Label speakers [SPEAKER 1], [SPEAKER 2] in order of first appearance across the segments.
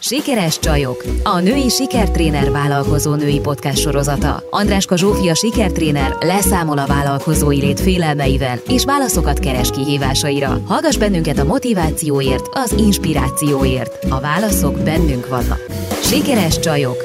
[SPEAKER 1] Sikeres csajok, a női sikertréner vállalkozó női podcast sorozata. Andráska Zsófia sikertréner leszámol a vállalkozói lét félelmeivel és válaszokat keres kihívásaira. Hallgass bennünket a motivációért, az inspirációért. A válaszok bennünk vannak. Sikeres csajok!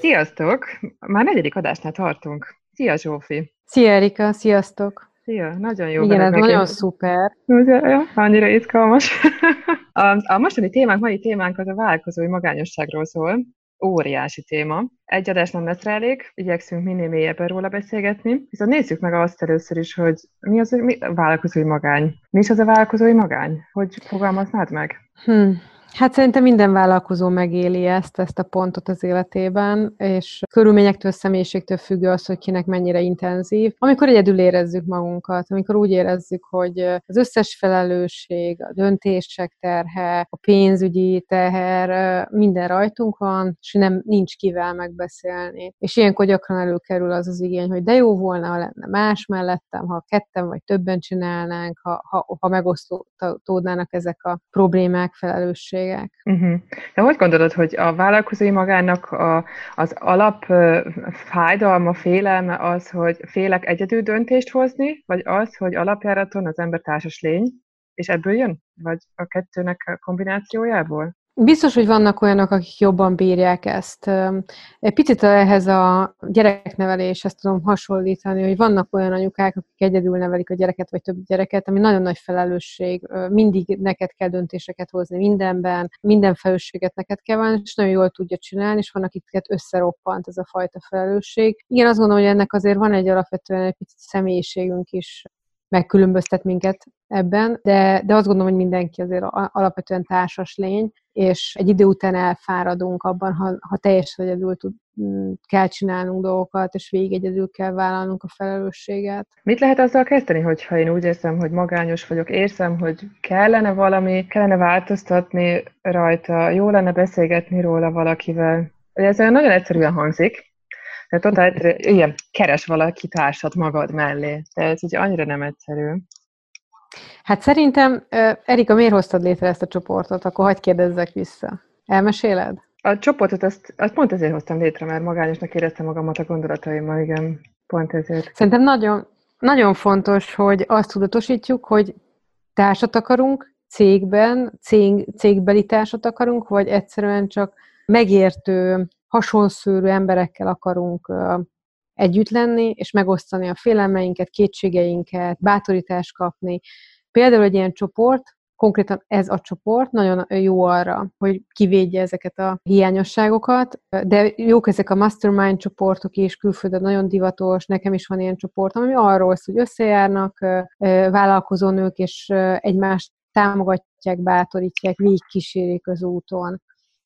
[SPEAKER 2] Sziasztok! Már negyedik adásnál tartunk. Szia Zsófi!
[SPEAKER 3] Szia Erika, sziasztok!
[SPEAKER 2] Szia, nagyon jó.
[SPEAKER 3] Igen, ez nagyon szuper.
[SPEAKER 2] Ja, annyira izgalmas. a, a mostani témánk, mai témánk az a vállalkozói magányosságról szól. Óriási téma. Egy adás nem lesz rá elég, igyekszünk minél mélyebben róla beszélgetni. Viszont nézzük meg azt először is, hogy mi az mi, a vállalkozói magány. Mi is az a vállalkozói magány? Hogy fogalmaznád meg?
[SPEAKER 3] Hmm. Hát szerintem minden vállalkozó megéli ezt, ezt a pontot az életében, és körülményektől, személyiségtől függő az, hogy kinek mennyire intenzív. Amikor egyedül érezzük magunkat, amikor úgy érezzük, hogy az összes felelősség, a döntések terhe, a pénzügyi teher, minden rajtunk van, és nem nincs kivel megbeszélni. És ilyenkor gyakran előkerül az az igény, hogy de jó volna, ha lenne más mellettem, ha ketten vagy többen csinálnánk, ha, ha, ha megosztódnának ezek a problémák, felelősség lehetőségek.
[SPEAKER 2] Uh-huh. De hogy gondolod, hogy a vállalkozói magának a, az alap fájdalma, félelme az, hogy félek egyedül döntést hozni, vagy az, hogy alapjáraton az ember társas lény, és ebből jön? Vagy a kettőnek a kombinációjából?
[SPEAKER 3] Biztos, hogy vannak olyanok, akik jobban bírják ezt. Egy picit ehhez a gyerekneveléshez tudom hasonlítani, hogy vannak olyan anyukák, akik egyedül nevelik a gyereket, vagy több gyereket, ami nagyon nagy felelősség. Mindig neked kell döntéseket hozni mindenben, minden felelősséget neked kell válni, és nagyon jól tudja csinálni, és van, akiket összeroppant ez a fajta felelősség. Igen, azt gondolom, hogy ennek azért van egy alapvetően egy picit személyiségünk is, megkülönböztet minket ebben, de, de azt gondolom, hogy mindenki azért alapvetően társas lény, és egy idő után elfáradunk abban, ha, ha teljesen egyedül tud, mm, kell csinálnunk dolgokat, és végig egyedül kell vállalnunk a felelősséget.
[SPEAKER 2] Mit lehet azzal kezdeni, hogyha én úgy érzem, hogy magányos vagyok, érzem, hogy kellene valami, kellene változtatni rajta, jó lenne beszélgetni róla valakivel. Ez nagyon egyszerűen hangzik, tehát ott ilyen, keres valaki társat magad mellé. De ez ugye annyira nem egyszerű.
[SPEAKER 3] Hát szerintem, Erika, miért hoztad létre ezt a csoportot? Akkor hagyd kérdezzek vissza. Elmeséled?
[SPEAKER 2] A csoportot azt, azt pont ezért hoztam létre, mert magányosnak éreztem magamat a gondolataimmal, igen. Pont ezért.
[SPEAKER 3] Szerintem nagyon, nagyon fontos, hogy azt tudatosítjuk, hogy társat akarunk cégben, cég, cégbeli társat akarunk, vagy egyszerűen csak megértő, hasonszőrű emberekkel akarunk együtt lenni, és megosztani a félelmeinket, kétségeinket, bátorítást kapni. Például egy ilyen csoport, konkrétan ez a csoport nagyon jó arra, hogy kivédje ezeket a hiányosságokat, de jók ezek a mastermind csoportok is, külföldön nagyon divatos, nekem is van ilyen csoport, ami arról szól, hogy összejárnak vállalkozó nők, és egymást támogatják, bátorítják, végigkísérik az úton.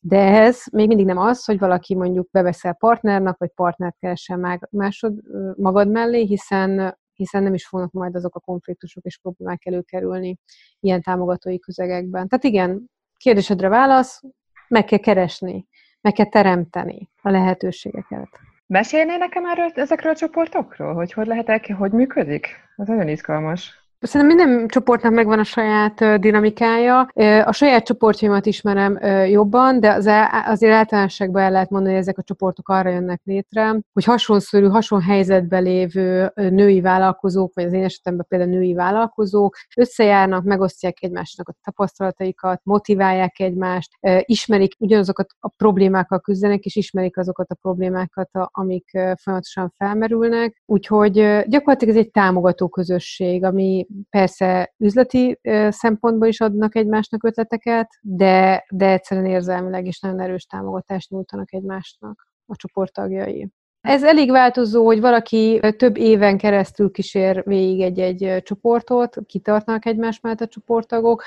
[SPEAKER 3] De ez még mindig nem az, hogy valaki mondjuk beveszel partnernak, vagy partnert keresen másod, magad mellé, hiszen hiszen nem is fognak majd azok a konfliktusok és problémák előkerülni ilyen támogatói közegekben. Tehát igen, kérdésedre válasz, meg kell keresni, meg kell teremteni a lehetőségeket.
[SPEAKER 2] Mesélnél nekem erről, ezekről a csoportokról, hogy hogy lehet el, hogy működik? Ez nagyon izgalmas.
[SPEAKER 3] Szerintem minden csoportnak megvan a saját dinamikája. A saját csoportjaimat ismerem jobban, de az, azért általánosságban el lehet mondani, hogy ezek a csoportok arra jönnek létre, hogy hasonszörű, hasonló helyzetben lévő női vállalkozók, vagy az én esetemben például női vállalkozók összejárnak, megosztják egymásnak a tapasztalataikat, motiválják egymást, ismerik ugyanazokat a problémákkal küzdenek, és ismerik azokat a problémákat, amik folyamatosan felmerülnek. Úgyhogy gyakorlatilag ez egy támogató közösség, ami persze üzleti szempontból is adnak egymásnak ötleteket, de, de egyszerűen érzelmileg is nagyon erős támogatást nyújtanak egymásnak a csoporttagjai. Ez elég változó, hogy valaki több éven keresztül kísér végig egy-egy csoportot, kitartnak egymás mellett a csoporttagok,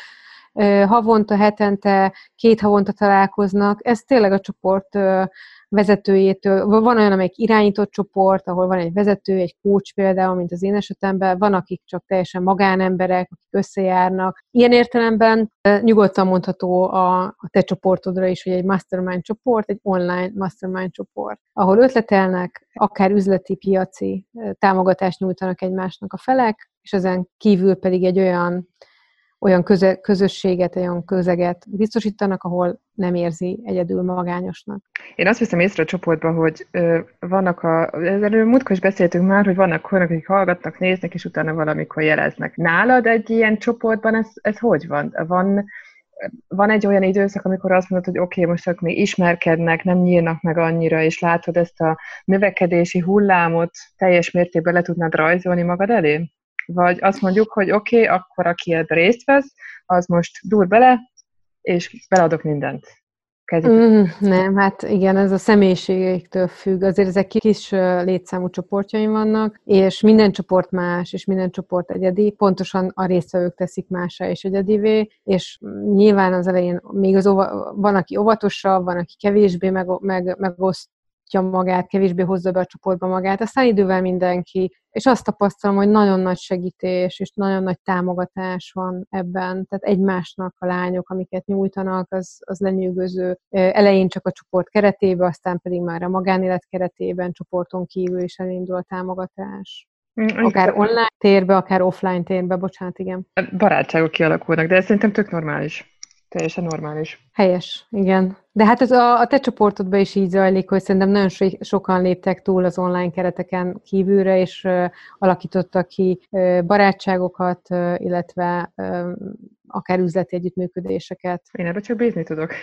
[SPEAKER 3] havonta, hetente, két havonta találkoznak. Ez tényleg a csoport vezetőjétől, van olyan, amelyik irányított csoport, ahol van egy vezető, egy coach például, mint az én esetemben, van, akik csak teljesen magánemberek, akik összejárnak. Ilyen értelemben nyugodtan mondható a, a te csoportodra is, hogy egy mastermind csoport, egy online mastermind csoport, ahol ötletelnek, akár üzleti, piaci támogatást nyújtanak egymásnak a felek, és ezen kívül pedig egy olyan olyan köze, közösséget, olyan közeget biztosítanak, ahol nem érzi egyedül magányosnak.
[SPEAKER 2] Én azt hiszem észre a csoportban, hogy ö, vannak a, ezzel múltkor is beszéltünk már, hogy vannak olyanok, akik hallgatnak, néznek, és utána valamikor jeleznek. Nálad egy ilyen csoportban ez, ez hogy van? Van van egy olyan időszak, amikor azt mondod, hogy oké, okay, most ők még ismerkednek, nem nyílnak meg annyira, és látod ezt a növekedési hullámot teljes mértékben le tudnád rajzolni magad elé? Vagy azt mondjuk, hogy oké, okay, akkor aki ebbe részt vesz, az most dur bele, és beladok mindent.
[SPEAKER 3] Mm, nem, hát igen, ez a személyiségektől függ. Azért ezek kis létszámú csoportjaim vannak, és minden csoport más, és minden csoport egyedi. Pontosan a résztvevők teszik másra és egyedivé, és nyilván az elején még az ova, van, aki óvatosabb, van, aki kevésbé meg, meg, megoszt magát, kevésbé hozza be a csoportba magát, aztán idővel mindenki, és azt tapasztalom, hogy nagyon nagy segítés és nagyon nagy támogatás van ebben, tehát egymásnak a lányok, amiket nyújtanak, az, az lenyűgöző. Elején csak a csoport keretében, aztán pedig már a magánélet keretében, csoporton kívül is elindul a támogatás. Mm, akár online térbe, akár offline térbe, bocsánat, igen.
[SPEAKER 2] Barátságok kialakulnak, de ez szerintem tök normális. Teljesen normális.
[SPEAKER 3] Helyes, igen. De hát ez a, a te csoportodban is így zajlik, hogy szerintem nagyon so, sokan léptek túl az online kereteken kívülre, és uh, alakítottak ki uh, barátságokat, uh, illetve uh, akár üzleti együttműködéseket.
[SPEAKER 2] Én erről csak bízni tudok.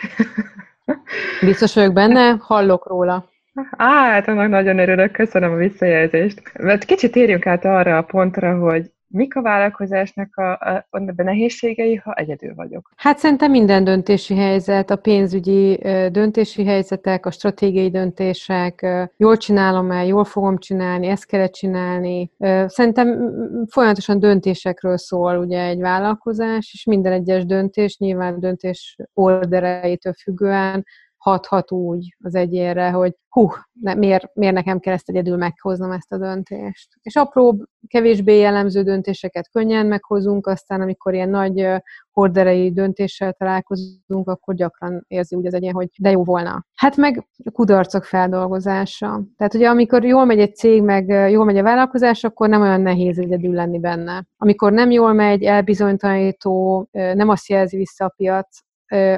[SPEAKER 3] Biztos vagyok benne, hallok róla.
[SPEAKER 2] Á, hát annak nagyon örülök, köszönöm a visszajelzést. Mert kicsit térjünk át arra a pontra, hogy Mik a vállalkozásnak a, a, a nehézségei, ha egyedül vagyok?
[SPEAKER 3] Hát szerintem minden döntési helyzet, a pénzügyi döntési helyzetek, a stratégiai döntések, jól csinálom el, jól fogom csinálni, ezt kell csinálni. Szerintem folyamatosan döntésekről szól ugye egy vállalkozás, és minden egyes döntés nyilván döntés ordereitől függően hathat úgy az egyénre, hogy hú, ne, miért, miért nekem kell ezt egyedül meghoznom ezt a döntést. És apró, kevésbé jellemző döntéseket könnyen meghozunk, aztán amikor ilyen nagy horderei döntéssel találkozunk, akkor gyakran érzi úgy az egyén, hogy de jó volna. Hát meg kudarcok feldolgozása. Tehát ugye amikor jól megy egy cég, meg jól megy a vállalkozás, akkor nem olyan nehéz egyedül lenni benne. Amikor nem jól megy, elbizonytalanító, nem azt jelzi vissza a piac,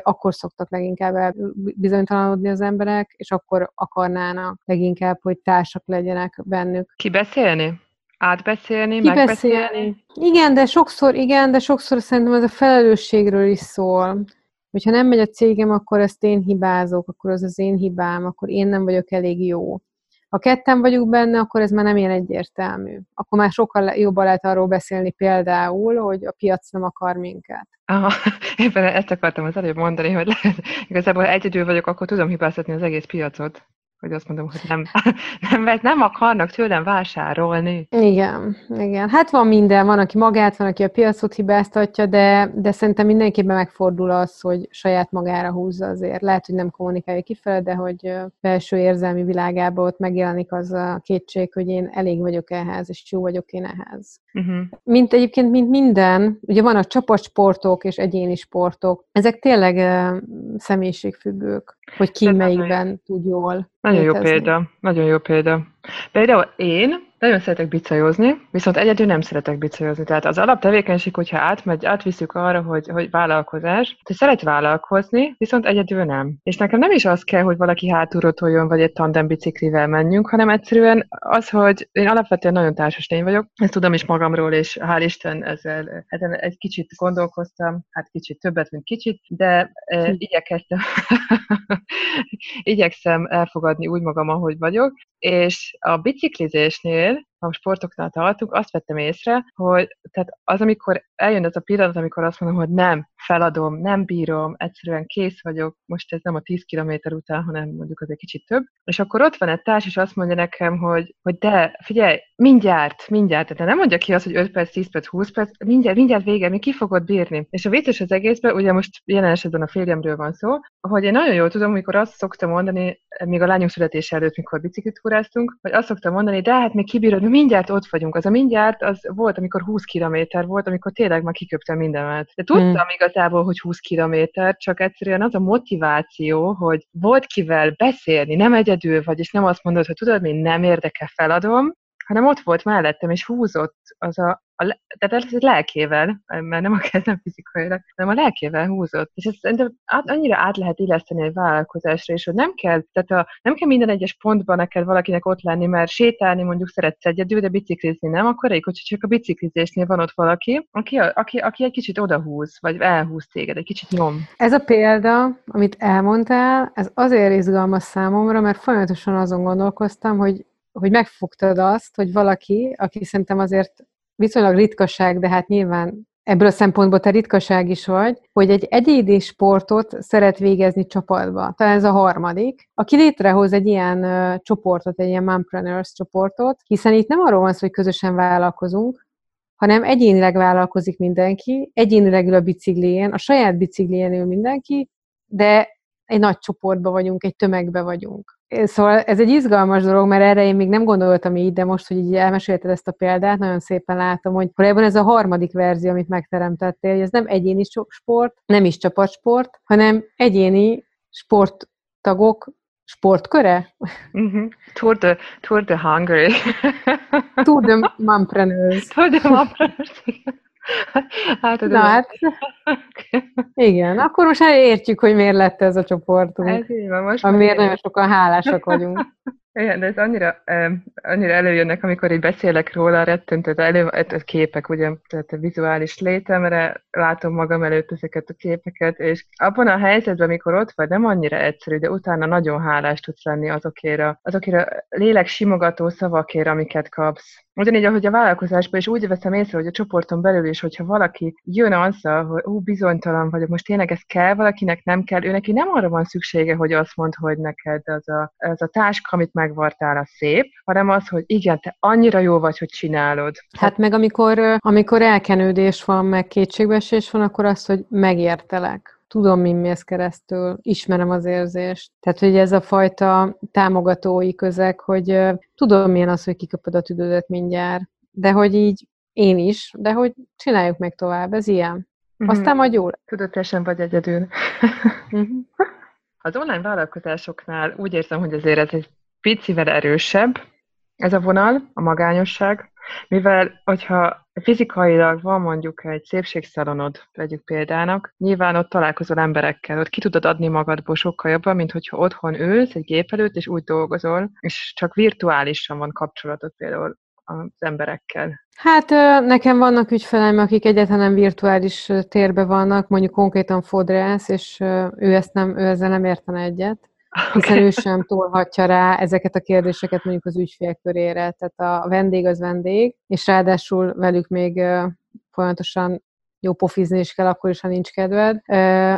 [SPEAKER 3] akkor szoktak leginkább bizonytalanodni az emberek, és akkor akarnának leginkább, hogy társak legyenek bennük.
[SPEAKER 2] Kibeszélni? Átbeszélni,
[SPEAKER 3] Kibeszélni. megbeszélni? Igen, de sokszor, igen, de sokszor szerintem ez a felelősségről is szól. Hogyha nem megy a cégem, akkor ezt én hibázok, akkor az az én hibám, akkor én nem vagyok elég jó. Ha ketten vagyunk benne, akkor ez már nem ilyen egyértelmű. Akkor már sokkal jobban lehet arról beszélni például, hogy a piac nem akar minket.
[SPEAKER 2] Aha, éppen ezt akartam az előbb mondani, hogy lehet, igazából egyedül vagyok, akkor tudom hibáztatni az egész piacot hogy azt mondom, hogy nem, nem, mert nem akarnak tőlem vásárolni.
[SPEAKER 3] Igen, igen. Hát van minden, van, aki magát, van, aki a piacot hibáztatja, de, de szerintem mindenképpen megfordul az, hogy saját magára húzza azért. Lehet, hogy nem kommunikálja kifele, de hogy belső érzelmi világában ott megjelenik az a kétség, hogy én elég vagyok ehhez, és jó vagyok én ehhez. Uh-huh. Mint egyébként, mint minden, ugye van a csapatsportok és egyéni sportok, ezek tényleg uh, személyiségfüggők, hogy ki melyikben tud jól.
[SPEAKER 2] Nagyon jó példa, nagyon jó példa. Például én nagyon szeretek bicajozni, viszont egyedül nem szeretek bicajozni. Tehát az alaptevékenység, hogyha átmegy, átviszük arra, hogy, hogy vállalkozás, hogy szeret vállalkozni, viszont egyedül nem. És nekem nem is az kell, hogy valaki hátulról toljon, vagy egy tandem biciklivel menjünk, hanem egyszerűen az, hogy én alapvetően nagyon társas lény vagyok, ezt tudom is magamról, és hál' Isten ezzel, ezen egy kicsit gondolkoztam, hát kicsit többet, mint kicsit, de e, igyekeztem, igyekszem elfogadni úgy magam, ahogy vagyok, és a biciklizésnél a sportoknál tartunk, azt vettem észre, hogy tehát az, amikor eljön ez a pillanat, amikor azt mondom, hogy nem, feladom, nem bírom, egyszerűen kész vagyok, most ez nem a 10 kilométer után, hanem mondjuk az egy kicsit több, és akkor ott van egy társ, és azt mondja nekem, hogy, hogy de, figyelj, mindjárt, mindjárt, tehát nem mondja ki azt, hogy 5 perc, 10 perc, 20 perc, mindjárt, mindjárt vége, mi ki fogod bírni. És a vicces az egészben, ugye most jelen esetben a férjemről van szó, hogy én nagyon jól tudom, amikor azt szoktam mondani, még a lányunk születése előtt, mikor biciklitúráztunk, hogy azt szoktam mondani, de hát még kibírod, mi mindjárt ott vagyunk. Az a mindjárt, az volt, amikor 20 kilométer volt, amikor tényleg már kiköptem mindenet. De tudtam hmm. Igazából, hogy 20 kilométer, csak egyszerűen az a motiváció, hogy volt kivel beszélni, nem egyedül vagy, és nem azt mondod, hogy tudod, mi nem érdekel, feladom, hanem ott volt mellettem, és húzott az a, a tehát ez lelkével, mert nem a kezem fizikailag, hanem a lelkével húzott. És ezt szerintem annyira át lehet illeszteni egy vállalkozásra, és hogy nem kell, tehát a, nem kell minden egyes pontban neked valakinek ott lenni, mert sétálni mondjuk szeretsz egyedül, de biciklizni nem, akkor elég, hogy csak a biciklizésnél van ott valaki, aki, aki, aki egy kicsit odahúz, vagy elhúz téged, egy kicsit nyom.
[SPEAKER 3] Ez a példa, amit elmondtál, ez azért izgalmas számomra, mert folyamatosan azon gondolkoztam, hogy hogy megfogtad azt, hogy valaki, aki szerintem azért viszonylag ritkaság, de hát nyilván ebből a szempontból te ritkaság is vagy, hogy egy egyéni sportot szeret végezni csapatba. Talán ez a harmadik, aki létrehoz egy ilyen uh, csoportot, egy ilyen mompreneurs csoportot, hiszen itt nem arról van szó, hogy közösen vállalkozunk, hanem egyénileg vállalkozik mindenki, egyénileg ül a biciklién, a saját biciklién ül mindenki, de egy nagy csoportban vagyunk, egy tömegbe vagyunk. Szóval ez egy izgalmas dolog, mert erre én még nem gondoltam így, de most, hogy így elmesélted ezt a példát, nagyon szépen látom, hogy valójában ez a harmadik verzió, amit megteremtettél, hogy ez nem egyéni sport, nem is csapatsport, hanem egyéni sporttagok sportköre?
[SPEAKER 2] Uh-huh. Tour de, Tour de Hungary.
[SPEAKER 3] Tour de Mompreneurs.
[SPEAKER 2] Tour de Mompreneurs.
[SPEAKER 3] Hát, Na hát, igen, akkor most értjük, hogy miért lett ez a csoportunk.
[SPEAKER 2] Ez így van, most
[SPEAKER 3] amiért nagyon sokan hálásak vagyunk.
[SPEAKER 2] Igen, de ez annyira, annyira előjönnek, amikor így beszélek róla, rettentő elő, a képek, ugye, tehát a vizuális létemre látom magam előtt ezeket a képeket, és abban a helyzetben, amikor ott vagy, nem annyira egyszerű, de utána nagyon hálás tudsz lenni azokért azokért lélek simogató szavakért, amiket kapsz. Ugyanígy, ahogy a vállalkozásban is úgy veszem észre, hogy a csoporton belül is, hogyha valaki jön azzal, hogy ú, bizonytalan vagyok, most tényleg ez kell, valakinek nem kell, ő neki nem arra van szüksége, hogy azt mond, hogy neked az a, az a táska, amit megvartál, a szép, hanem az, hogy igen, te annyira jó vagy, hogy csinálod.
[SPEAKER 3] Hát meg amikor, amikor elkenődés van, meg kétségbeesés van, akkor az, hogy megértelek tudom, mi mész keresztül, ismerem az érzést. Tehát, hogy ez a fajta támogatói közeg, hogy tudom, milyen az, hogy kikapod a tüdődet mindjárt, de hogy így én is, de hogy csináljuk meg tovább, ez ilyen. Uh-huh. Aztán majd jól.
[SPEAKER 2] Sem vagy egyedül. uh-huh. Az online vállalkozásoknál úgy érzem, hogy azért ez egy picivel erősebb, ez a vonal, a magányosság, mivel, hogyha fizikailag van mondjuk egy szépségszalonod, vegyük példának, nyilván ott találkozol emberekkel, ott ki tudod adni magadból sokkal jobban, mint hogyha otthon ülsz egy gép előtt, és úgy dolgozol, és csak virtuálisan van kapcsolatod például az emberekkel.
[SPEAKER 3] Hát nekem vannak ügyfeleim, akik egyáltalán nem virtuális térben vannak, mondjuk konkrétan fodrász, és ő, ezt nem, ő ezzel nem értene egyet hiszen ő sem tolhatja rá ezeket a kérdéseket mondjuk az ügyfél körére. Tehát a vendég az vendég, és ráadásul velük még folyamatosan jó pofizni is kell, akkor is, ha nincs kedved.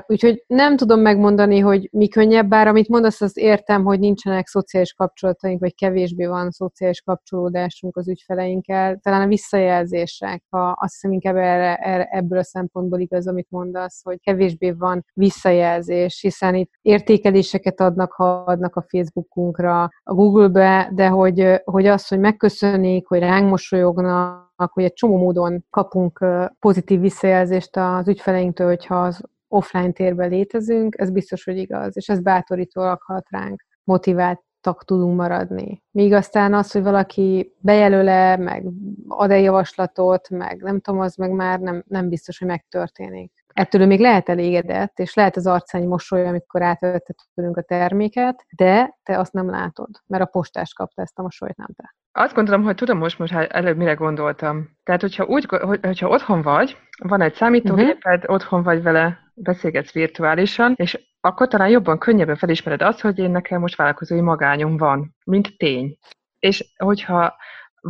[SPEAKER 3] Úgyhogy nem tudom megmondani, hogy mi könnyebb, bár amit mondasz, az értem, hogy nincsenek szociális kapcsolataink, vagy kevésbé van szociális kapcsolódásunk az ügyfeleinkkel. Talán a visszajelzések, ha azt hiszem inkább erre, erre, ebből a szempontból igaz, amit mondasz, hogy kevésbé van visszajelzés, hiszen itt értékeléseket adnak, ha adnak a Facebookunkra, a Google-be, de hogy, hogy az, hogy megköszönik, hogy ránk mosolyognak, hogy egy csomó módon kapunk pozitív visszajelzést az ügyfeleinktől, hogyha az offline térben létezünk, ez biztos, hogy igaz, és ez bátorítólag hat ránk, motiváltak tudunk maradni. Míg aztán az, hogy valaki bejelöle, meg ad egy javaslatot, meg nem tudom, az meg már nem, nem biztos, hogy megtörténik. Ettől még lehet elégedett, és lehet az arcány mosoly, amikor átöltet tőlünk a terméket, de te azt nem látod, mert a postás kapta ezt a mosolyt, nem te.
[SPEAKER 2] Azt gondolom, hogy tudom most, most előbb mire gondoltam. Tehát, hogyha, úgy, hogyha otthon vagy, van egy számítógéped, uh-huh. otthon vagy vele, beszélgetsz virtuálisan, és akkor talán jobban, könnyebben felismered azt, hogy én nekem most vállalkozói magányom van, mint tény. És hogyha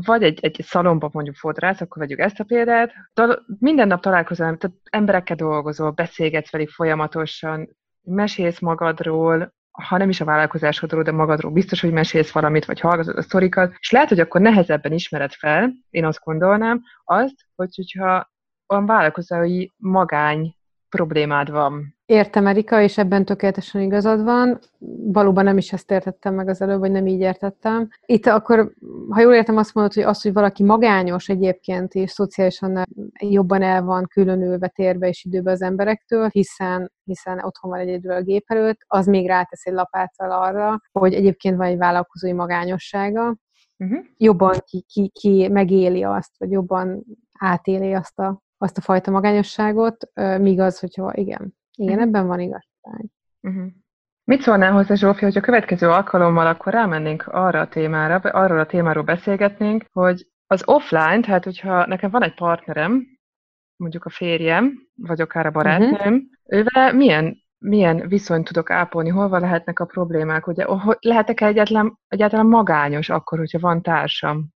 [SPEAKER 2] vagy egy, egy szalomban mondjuk fodrász, akkor vegyük ezt a példát, minden nap találkozol, tehát emberekkel dolgozol, beszélgetsz velük folyamatosan, mesélsz magadról, ha nem is a vállalkozásodról, de magadról biztos, hogy mesélsz valamit, vagy hallgatod a sztorikat, és lehet, hogy akkor nehezebben ismered fel, én azt gondolnám, azt, hogy, hogyha olyan vállalkozói magány problémád van.
[SPEAKER 3] Értem, Erika, és ebben tökéletesen igazad van. Valóban nem is ezt értettem meg az előbb, vagy nem így értettem. Itt akkor, ha jól értem, azt mondod, hogy az, hogy valaki magányos egyébként, és szociálisan jobban el van különülve térbe és időbe az emberektől, hiszen, hiszen otthon van egyedül a gép előtt, az még rátesz egy lapáttal arra, hogy egyébként van egy vállalkozói magányossága, uh-huh. jobban ki, ki, ki megéli azt, vagy jobban átéli azt a, azt a fajta magányosságot, míg az, hogyha igen, igen, uh-huh. ebben van igazság. Uh-huh.
[SPEAKER 2] Mit szólnál hozzá, Zsófi, hogy a következő alkalommal akkor rámennénk arra a témára, arról a témáról beszélgetnénk, hogy az offline, tehát hogyha nekem van egy partnerem, mondjuk a férjem, vagy akár a barátnőm, uh-huh. ővel milyen, milyen viszonyt tudok ápolni, hol lehetnek a problémák, ugye lehetek egyáltalán, egyáltalán magányos akkor, hogyha van társam?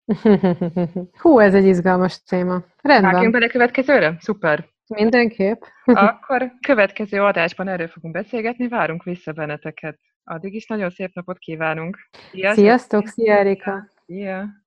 [SPEAKER 3] Hú, ez egy izgalmas téma. Rendben.
[SPEAKER 2] Vágjunk bele következőre? Szuper.
[SPEAKER 3] Mindenképp.
[SPEAKER 2] Akkor következő adásban erről fogunk beszélgetni, várunk vissza benneteket. Addig is nagyon szép napot kívánunk.
[SPEAKER 3] Sziasztok, Sziasztok szia Erika!
[SPEAKER 2] Szia!